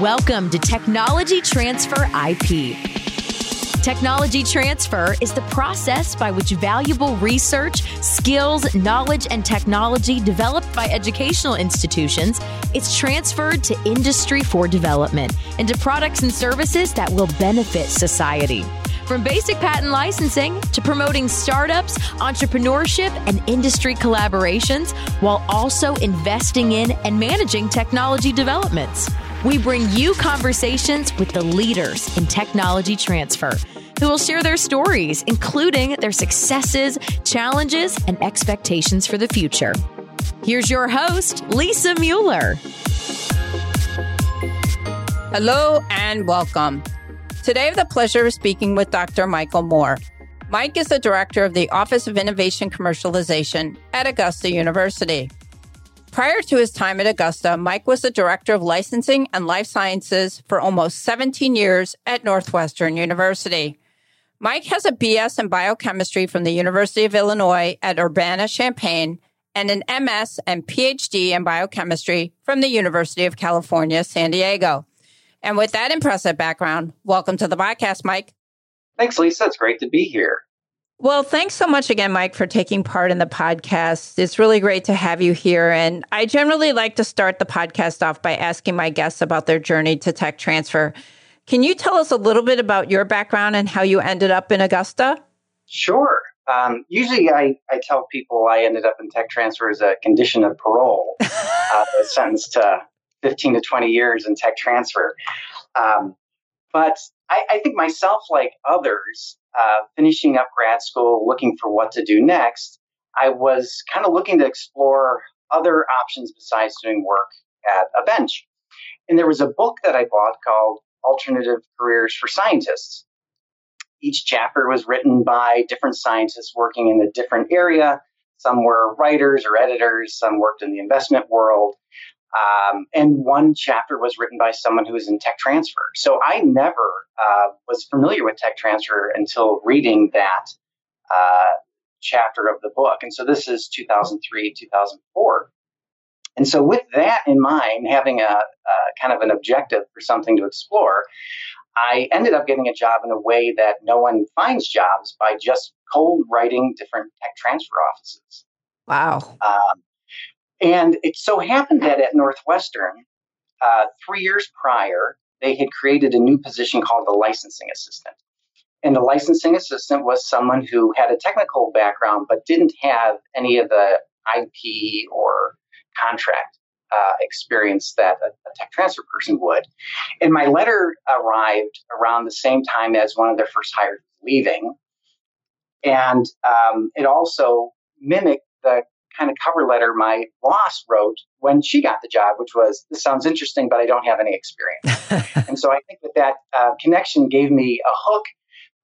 Welcome to Technology Transfer IP. Technology transfer is the process by which valuable research, skills, knowledge, and technology developed by educational institutions is transferred to industry for development into products and services that will benefit society. From basic patent licensing to promoting startups, entrepreneurship, and industry collaborations, while also investing in and managing technology developments. We bring you conversations with the leaders in technology transfer who will share their stories, including their successes, challenges, and expectations for the future. Here's your host, Lisa Mueller. Hello and welcome. Today I have the pleasure of speaking with Dr. Michael Moore. Mike is the director of the Office of Innovation Commercialization at Augusta University. Prior to his time at Augusta, Mike was the director of licensing and life sciences for almost 17 years at Northwestern University. Mike has a BS in biochemistry from the University of Illinois at Urbana Champaign and an MS and PhD in biochemistry from the University of California, San Diego. And with that impressive background, welcome to the podcast, Mike. Thanks, Lisa. It's great to be here. Well, thanks so much again, Mike, for taking part in the podcast. It's really great to have you here. And I generally like to start the podcast off by asking my guests about their journey to tech transfer. Can you tell us a little bit about your background and how you ended up in Augusta? Sure. Um, usually, I, I tell people I ended up in tech transfer as a condition of parole, uh, sentenced to 15 to 20 years in tech transfer. Um, but I, I, think myself, like others, uh, finishing up grad school, looking for what to do next, I was kind of looking to explore other options besides doing work at a bench. And there was a book that I bought called Alternative Careers for Scientists. Each chapter was written by different scientists working in a different area. Some were writers or editors, some worked in the investment world. Um, and one chapter was written by someone who was in tech transfer. So I never uh, was familiar with tech transfer until reading that uh, chapter of the book. And so this is 2003, 2004. And so, with that in mind, having a, a kind of an objective for something to explore, I ended up getting a job in a way that no one finds jobs by just cold writing different tech transfer offices. Wow. Um, and it so happened that at Northwestern, uh, three years prior, they had created a new position called the licensing assistant. And the licensing assistant was someone who had a technical background but didn't have any of the IP or contract uh, experience that a, a, tech transfer person would. And my letter arrived around the same time as one of their first hires leaving. And um, it also mimicked the kind of cover letter my boss wrote when she got the job, which was, This sounds interesting, but I don't have any experience. and so I think that that uh, connection gave me a hook.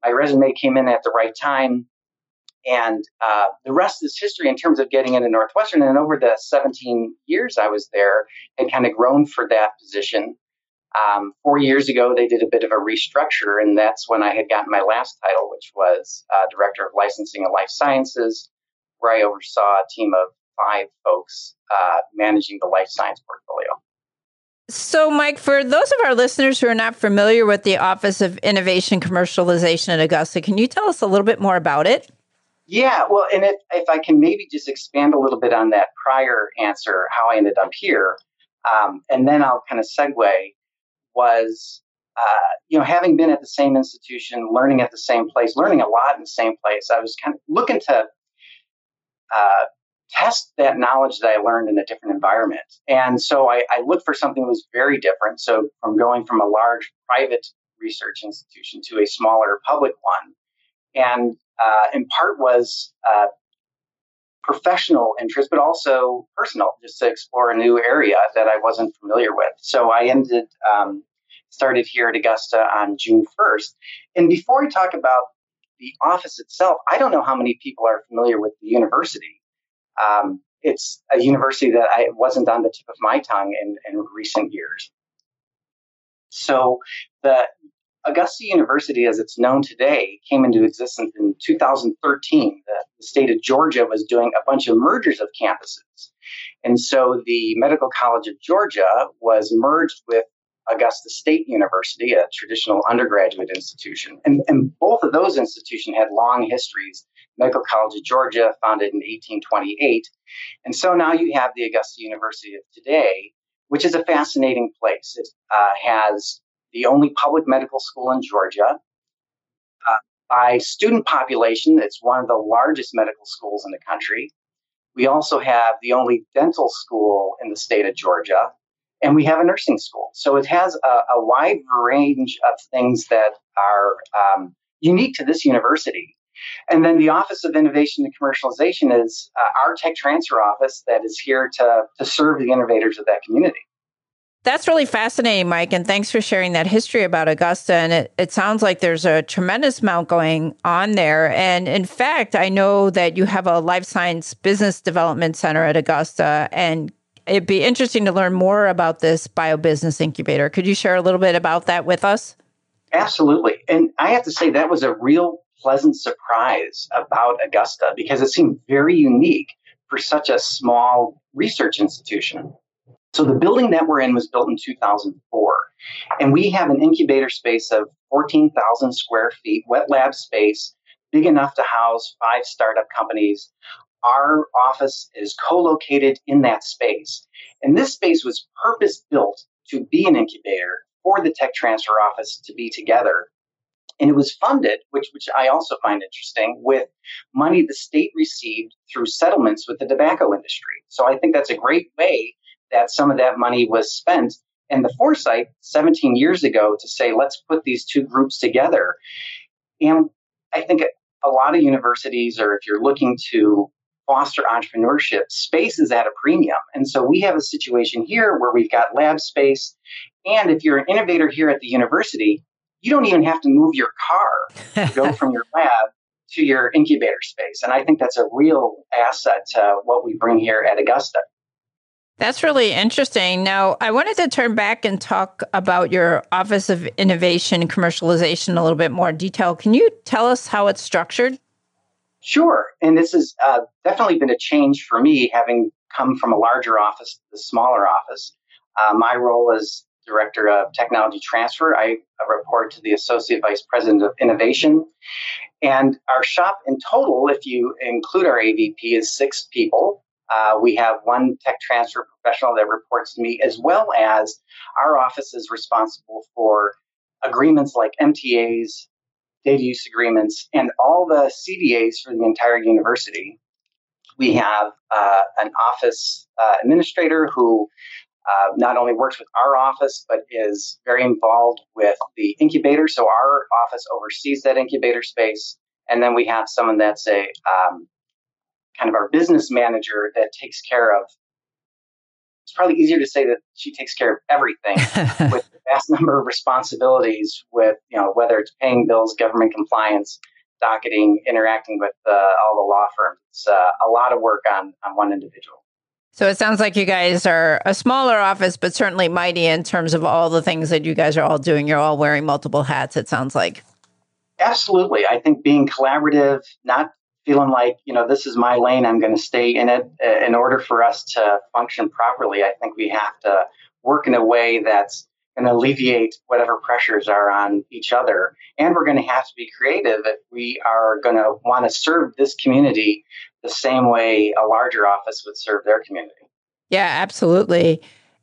My resume came in at the right time. And uh, the rest is history in terms of getting into Northwestern. And over the 17 years I was there, had kind of grown for that position. Um, four years ago, they did a bit of a restructure, and that's when I had gotten my last title, which was uh, Director of Licensing and Life Sciences, where I oversaw a team of five folks uh, managing the life science portfolio. So, Mike, for those of our listeners who are not familiar with the Office of Innovation Commercialization at Augusta, can you tell us a little bit more about it? Yeah, well, and it, if I can maybe just expand a little bit on that prior answer, how I ended up here, um, and then I'll kind of segue, was, uh, you know, having been at the same institution, learning at the same place, learning a lot in the same place, I was kind of looking to uh, test that knowledge that I learned in a different environment. And so I, I looked for something that was very different. So from going from a large private research institution to a smaller public one, and uh, in part was uh, professional interest, but also personal, just to explore a new area that I wasn't familiar with. So I ended, um, started here at Augusta on June 1st. And before I talk about the office itself, I don't know how many people are familiar with the university. Um, it's a university that I wasn't on the tip of my tongue in, in recent years. So the Augusta University, as it's known today, came into existence in 2013. The, the, state of Georgia was doing a bunch of mergers of campuses. And so the Medical College of Georgia was merged with Augusta State University, a traditional undergraduate institution. And, and both of those institutions had long histories. Medical College of Georgia, founded in 1828. And so now you have the Augusta University of today, which is a fascinating place. It uh, has the only public medical school in Georgia. Uh, by student population, it's one of the largest medical schools in the country. We also have the only dental school in the state of Georgia, and we have a nursing school. So it has a, a wide range of things that are um, unique to this university. And then the Office of Innovation and Commercialization is uh, our tech transfer office that is here to, to serve the innovators of that community. That's really fascinating, Mike. And thanks for sharing that history about Augusta. And it, it sounds like there's a tremendous amount going on there. And in fact, I know that you have a life science business development center at Augusta. And it'd be interesting to learn more about this biobusiness incubator. Could you share a little bit about that with us? Absolutely. And I have to say, that was a real pleasant surprise about Augusta because it seemed very unique for such a small research institution. So the building that we're in was built in 2004. And we have an incubator space of 14,000 square feet, wet lab space, big enough to house five startup companies. Our office is co located in that space. And this space was purpose built to be an incubator for the tech transfer office to be together. And it was funded, which, which I also find interesting, with money the state received through settlements with the tobacco industry. So I think that's a great way that some of that money was spent and the foresight 17 years ago to say, let's put these two groups together. And I think a lot of universities, or if you're looking to foster entrepreneurship, space is at a premium. And so we have a situation here where we've got lab space. And if you're an innovator here at the university, you don't even have to move your car to go from your lab to your incubator space. And I think that's a real asset to what we bring here at Augusta. That's really interesting. Now, I wanted to turn back and talk about your Office of Innovation and Commercialization a little bit more detail. Can you tell us how it's structured? Sure. And this has uh, definitely been a change for me, having come from a larger office to the smaller office. Uh, my role as Director of Technology Transfer, I report to the Associate Vice President of Innovation. And our shop in total, if you include our AVP, is six people. Uh, we have one tech transfer professional that reports to me, as well as our office is responsible for agreements like MTAs, data use agreements, and all the CDAs for the entire university. We have uh, an office uh, administrator who uh, not only works with our office, but is very involved with the incubator. So our office oversees that incubator space. And then we have someone that's a um, kind of our business manager that takes care of it's probably easier to say that she takes care of everything with a vast number of responsibilities with you know whether it's paying bills government compliance docketing interacting with uh, all the law firms. It's uh, a lot of work on on one individual. So it sounds like you guys are a smaller office but certainly mighty in terms of all the things that you guys are all doing. You're all wearing multiple hats it sounds like. Absolutely. I think being collaborative, not feeling like you know this is my lane i'm going to stay in it. In order for us to function properly i think we have to work in a way that's going to alleviate whatever pressures are on each other. And we're going to have to be creative if we are going to want to serve this community the same way a larger office would serve their community. Yeah absolutely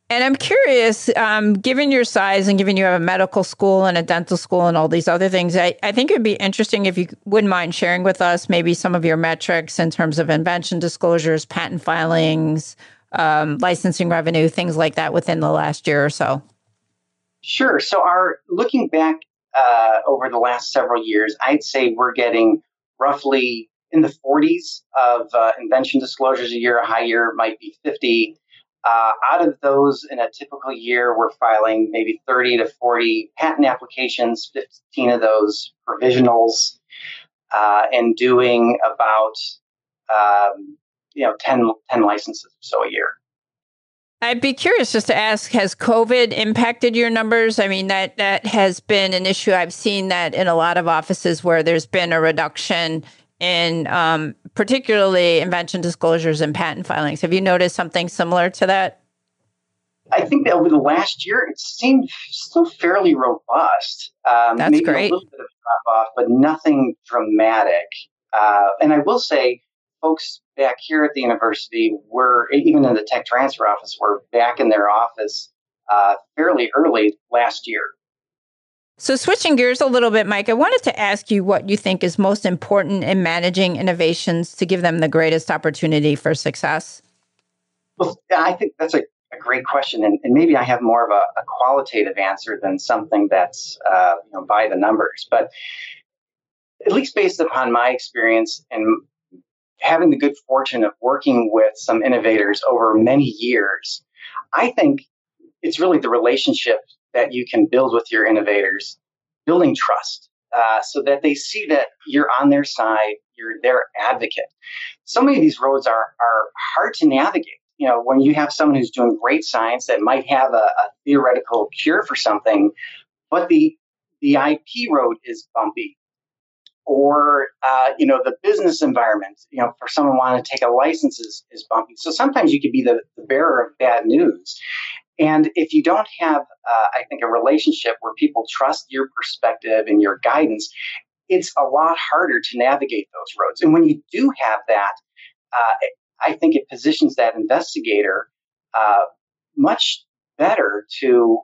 and I'm curious, um, given your size and given you have a medical school and a dental school and all these other things, I, I think it'd be interesting if you wouldn't mind sharing with us maybe some of your metrics in terms of invention disclosures, patent filings, um, licensing revenue, things like that within the last year or so. Sure. So, our looking back uh, over the last several years, I'd say we're getting roughly in the 40s of uh, invention disclosures a year. A high year might be 50. Uh, out of those in a typical year, we're filing maybe 30 to 40 patent applications, 15 of those provisionals, uh, and doing about um, you know 10, 10 licenses or so a year. I'd be curious just to ask: Has COVID impacted your numbers? I mean, that that has been an issue. I've seen that in a lot of offices where there's been a reduction in um, particularly invention disclosures and patent filings. Have you noticed something similar to that? I think that over the last year, it seemed still fairly robust. Um, That's maybe great. A little bit of drop off, but nothing dramatic. Uh, and I will say, folks back here at the university were, even in the tech transfer office, were back in their office uh, fairly early last year. So, switching gears a little bit, Mike, I wanted to ask you what you think is most important in managing innovations to give them the greatest opportunity for success. Well, I think that's a, a great question, and, and, maybe I have more of a, a qualitative answer than something that's uh, you know, by the numbers. But at least based upon my experience and having the good fortune of working with some innovators over many years, I think it's really the relationship that you can build with your innovators, building trust. Uh, so that they see that you're on their side, you're their advocate. So many of these roads are are hard to navigate. You know, when you have someone who's doing great science that might have a, a theoretical cure for something, but the the IP road is bumpy, or uh, you know the business environment. You know, for someone wanting to take a license is, is bumpy. So sometimes you could be the, the bearer of bad news, and if you don't have, uh, I think, a relationship where people trust your perspective and your guidance, it's a lot harder to navigate those roads. And when you do have that, uh, I think it positions that investigator uh, much better to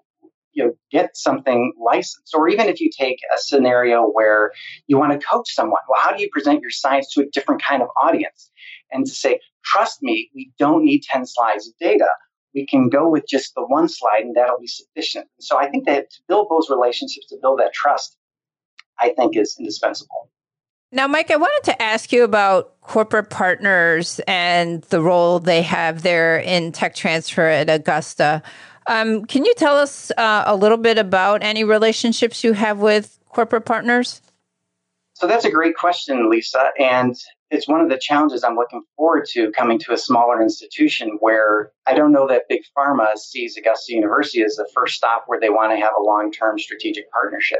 you know get something licensed. Or even if you take a scenario where you want to coach someone well how do you present your science to a different kind of audience? And to say trust me we don't need 10 slides of data we can go with just the one slide and that'll be sufficient. So I think that to build those relationships, to build that trust, I think is indispensable. Now, Mike, I wanted to ask you about corporate partners and the role they have there in tech transfer at Augusta. Um, can you tell us uh, a little bit about any relationships you have with corporate partners? So that's a great question, Lisa. And it's one of the challenges I'm looking forward to coming to a smaller institution where I don't know that big pharma sees Augusta University as the first stop where they want to have a long term strategic partnership.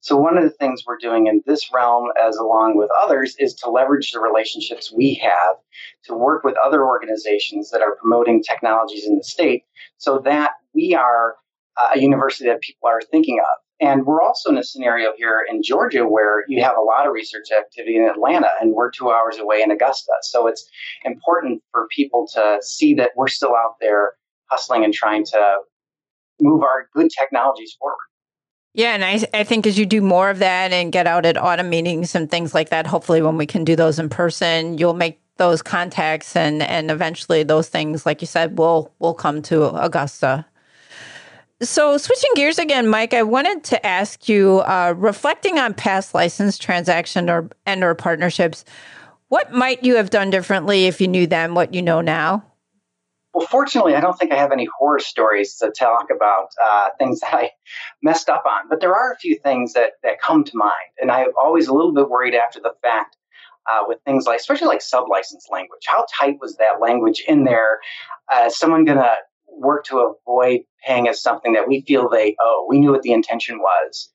So, one of the things we're doing in this realm, as along with others, is to leverage the relationships we have to work with other organizations that are promoting technologies in the state so that we are uh, a university that people are thinking of. And we're also in a scenario here in Georgia where you have a lot of research activity in Atlanta, and we're two hours away in Augusta. So it's important for people to see that we're still out there hustling and trying to move our good technologies forward. Yeah, and I, I think as you do more of that and get out at AUTM meetings and things like that, hopefully when we can do those in person, you'll make those contacts and and eventually those things, like you said, will will come to Augusta. So, switching gears again, Mike, I wanted to ask you, uh, reflecting on past license transaction or and or partnerships, what might you have done differently if you knew then what you know now? Well, fortunately, I don't think I have any horror stories to talk about uh, things that I messed up on, but there are a few things that that come to mind, and I'm always a little bit worried after the fact. Uh, with things like, especially like sub-license language, how tight was that language in there? Uh, is someone to work to avoid paying us something that we feel they owe. We knew what the intention was.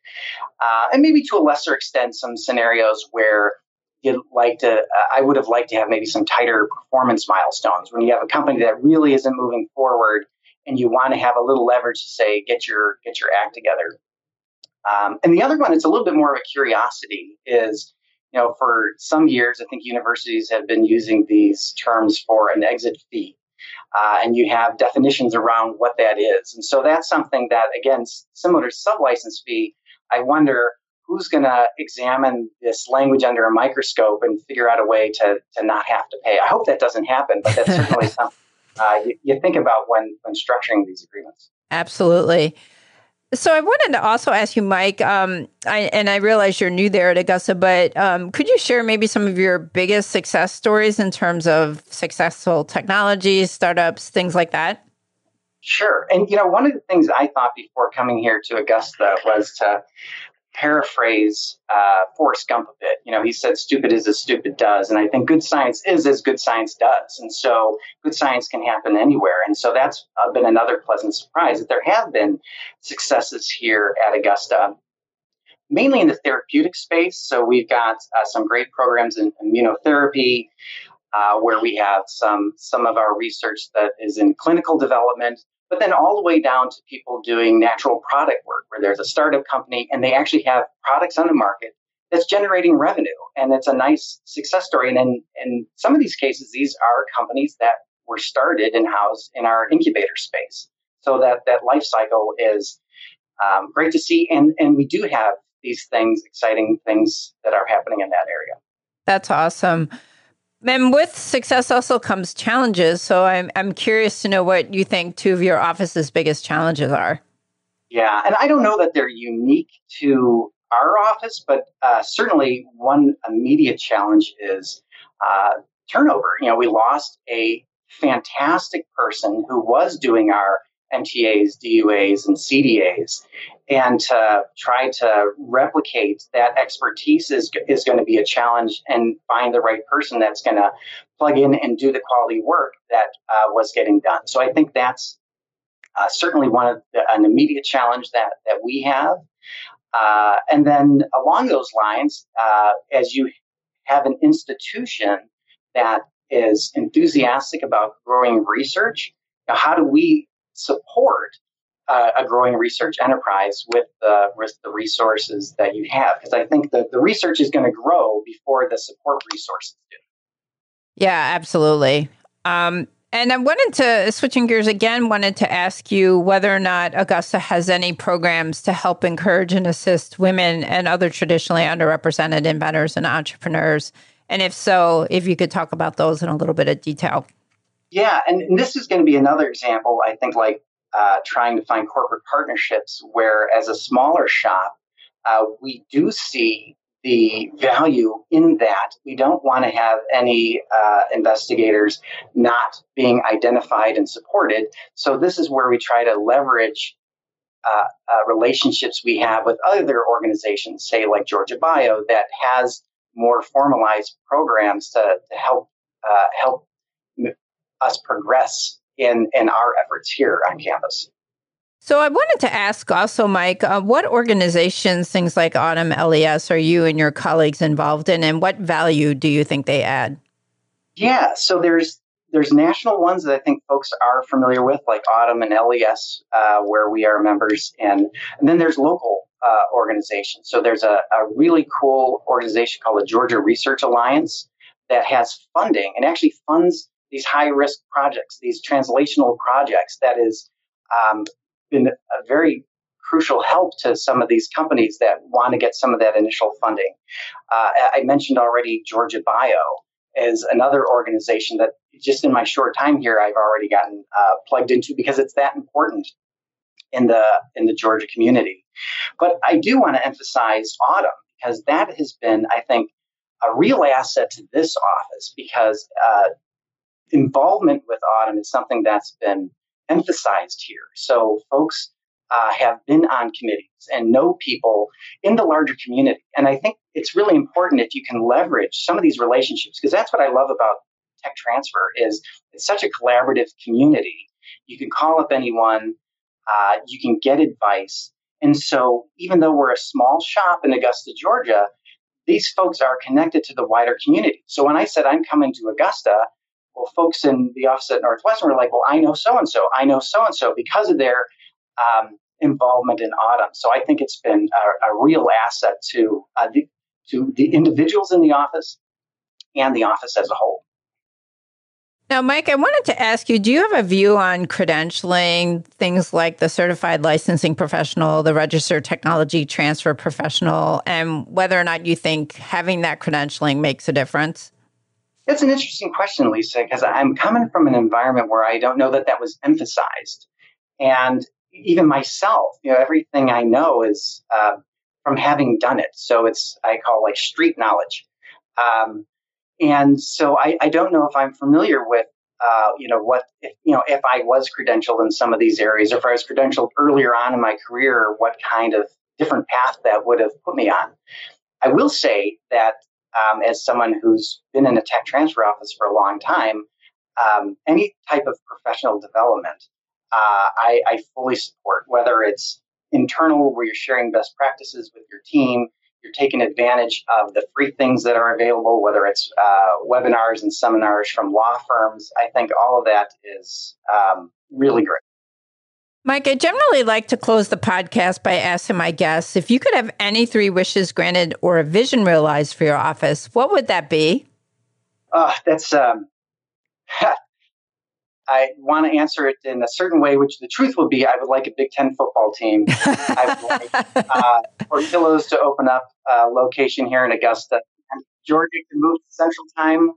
Uh, and maybe to a lesser extent, some scenarios where you'd like to, uh, I would have liked to have maybe some tighter performance milestones when you have a company that really isn't moving forward and you want to have a little leverage to say, get your, get your act together. Um, and the other one, it's a little bit more of a curiosity is, you know, for some years, I think universities have been using these terms for an exit fee uh, and you have definitions around what that is. And so that's something that, again, similar to sublicense fee, I wonder who's going to examine this language under a microscope and figure out a way to, to not have to pay. I hope that doesn't happen, but that's certainly something uh, you, you think about when, when structuring these agreements. Absolutely. So I wanted to also ask you, Mike, um, I, and I realize you're new there at Augusta, but um, could you share maybe some of your biggest success stories in terms of successful technologies, startups, things like that? Sure. And, you know, one of the things I thought before coming here to Augusta was to paraphrase uh, Forrest Gump a bit. You know, he said, stupid is as stupid does. And I think good science is as good science does. And so good science can happen anywhere. And so that's been another pleasant surprise that there have been successes here at Augusta. Mainly in the therapeutic space. So we've got uh, some great programs in immunotherapy, uh, where we have some some of our research that is in clinical development, but then all the way down to people doing natural product work where there's a startup company and they actually have products on the market that's generating revenue. And it's a nice success story. And in, in some of these cases these are companies that were started and housed in our incubator space. So that that life cycle is um, great to see. And and we do have these things exciting things that are happening in that area. That's awesome and with success also comes challenges. So I'm I'm curious to know what you think two of your office's biggest challenges are. Yeah, and I don't know that they're unique to our office, but uh, certainly one immediate challenge is uh, turnover. You know, we lost a fantastic person who was doing our MTAs, DUAs, and CDAs, and to try to replicate that expertise is, is going to be a challenge and find the right person that's going to plug in and do the quality work that uh, was getting done. So I think that's uh, certainly one of the, an immediate challenge that, that we have. Uh, and then along those lines, uh, as you have an institution that is enthusiastic about growing research, now how do we support uh, a growing research enterprise with the, with the resources that you have. Because I think that the research is going to grow before the support resources do. Yeah, absolutely. Um, and I wanted to, switching gears again, wanted to ask you whether or not Augusta has any programs to help encourage and assist women and other traditionally underrepresented inventors and entrepreneurs. And if so, if you could talk about those in a little bit of detail. Yeah, and, and this is going to be another example, I think, like uh, trying to find corporate partnerships where, as a smaller shop, uh, we do see the value in that. We don't want to have any uh, investigators not being identified and supported. So, this is where we try to leverage uh, uh, relationships we have with other organizations, say like Georgia Bio, that has more formalized programs to, to help uh, help us progress in, in our efforts here on campus. So I wanted to ask also, Mike, uh, what organizations, things like AUTM LES, are you and your colleagues involved in, and what value do you think they add? Yeah, so there's there's national ones that I think folks are familiar with, like AUTM and LES, uh, where we are members in, and then there's local uh, organizations. So there's a, a really cool organization called the Georgia Research Alliance that has funding and actually funds these high risk projects, these translational projects that has um, been a very crucial help to some of these companies that want to get some of that initial funding. Uh, I mentioned already Georgia Bio is another organization that just in my short time here I've already gotten uh, plugged into because it's that important in the in the Georgia community. But I do want to emphasize AUTM because that has been, I think, a real asset to this office because uh, involvement with AUTM is something that's been emphasized here. So folks uh, have been on committees and know people in the larger community. And I think it's really important if you can leverage some of these relationships, because that's what I love about tech transfer is it's such a collaborative community. You can call up anyone, uh, you can get advice. And so even though we're a small shop in Augusta, Georgia, these folks are connected to the wider community. So when I said I'm coming to Augusta, well, folks in the office at Northwestern were like, well, I know so and so, I know so and so because of their um, involvement in AUTM. So I think it's been a, a real asset to uh, the, to the individuals in the office and the office as a whole. Now, Mike, I wanted to ask you do you have a view on credentialing, things like the certified licensing professional, the registered technology transfer professional, and whether or not you think having that credentialing makes a difference? It's an interesting question, Lisa, because I'm coming from an environment where I don't know that that was emphasized. And even myself, you know, everything I know is uh, from having done it. So it's, I call like street knowledge. Um, and so I, I, don't know if I'm familiar with, uh, you know, what, if, you know, if I was credentialed in some of these areas, or if I was credentialed earlier on in my career, what kind of different path that would have put me on. I will say that um, as someone who's been in a tech transfer office for a long time, um, any type of professional development, uh, I, I, fully support, whether it's internal, where you're sharing best practices with your team, you're taking advantage of the free things that are available, whether it's uh, webinars and seminars from law firms. I think all of that is um, really great. Mike, I generally like to close the podcast by asking my guests if you could have any three wishes granted or a vision realized for your office, what would that be? Uh, that's um, I want to answer it in a certain way, which the truth will be I would like a Big Ten football team. I would like uh, Portillo's to open up a location here in Augusta. And Georgia can move to Central Time.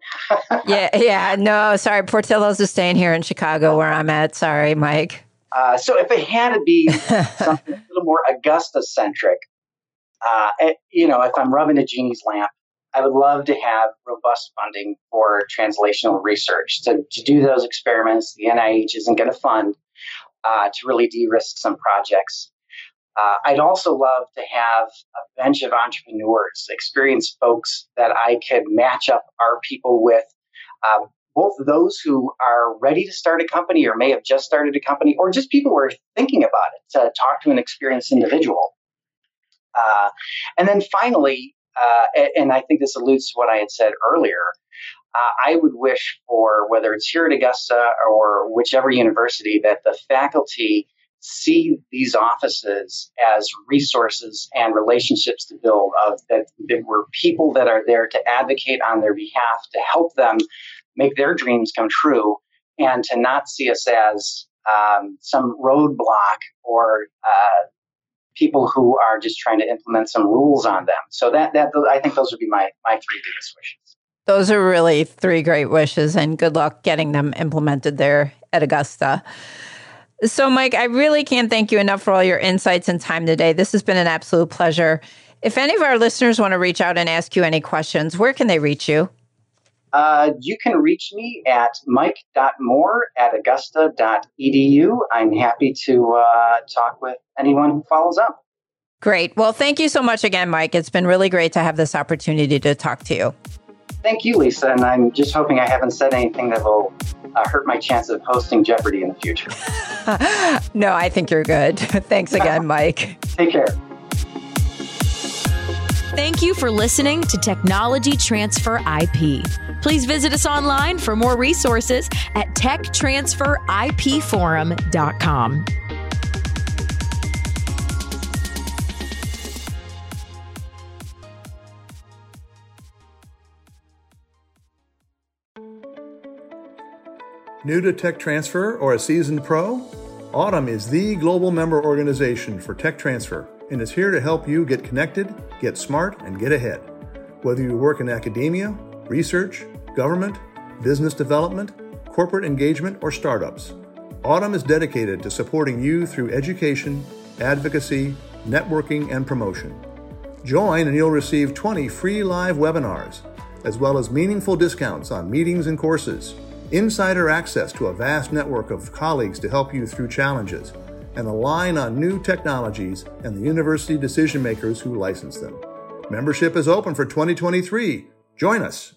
yeah, yeah. No, sorry. Portillo's is staying here in Chicago where I'm at. Sorry, Mike. Uh, so if it had to be something a little more Augusta centric, uh, you know, if I'm rubbing a genie's lamp, I would love to have robust funding for translational research to, to do those experiments. The NIH isn't going to fund uh, to really de-risk some projects. Uh, I'd also love to have a bench of entrepreneurs, experienced folks that I could match up our people with, um, both those who are ready to start a company or may have just started a company, or just people who are thinking about it to talk to an experienced individual. Uh, and then finally, uh, and I think this alludes to what I had said earlier, uh, I would wish for whether it's here at Augusta or whichever university that the faculty see these offices as resources and relationships to build of that, that we're people that are there to advocate on their behalf to help them make their dreams come true and to not see us as um, some roadblock or uh, people who are just trying to implement some rules on them. So that that I think those would be my my three biggest wishes. Those are really three great wishes, and good luck getting them implemented there at Augusta. So, Mike, I really can't thank you enough for all your insights and time today. This has been an absolute pleasure. If any of our listeners want to reach out and ask you any questions, where can they reach you? Uh, you can reach me at mike.moore at augusta.edu. I'm happy to uh, talk with anyone who follows up. Great. Well, thank you so much again, Mike. It's been really great to have this opportunity to talk to you. Thank you, Lisa. And I'm just hoping I haven't said anything that will uh, hurt my chance of hosting Jeopardy in the future. no, I think you're good. Thanks again, Mike. Take care. Thank you for listening to Technology Transfer IP. Please visit us online for more resources at techtransferipforum.com. New to tech transfer or a seasoned pro? AUTM is the global member organization for tech transfer and is here to help you get connected, get smart, and get ahead. Whether you work in academia, research, government, business development, corporate engagement, or startups, AUTM is dedicated to supporting you through education, advocacy, networking, and promotion. Join and you'll receive 20 free live webinars, as well as meaningful discounts on meetings and courses insider access to a vast network of colleagues to help you through challenges, and align on new technologies and the university decision makers who license them. Membership is open for 2023. Join us.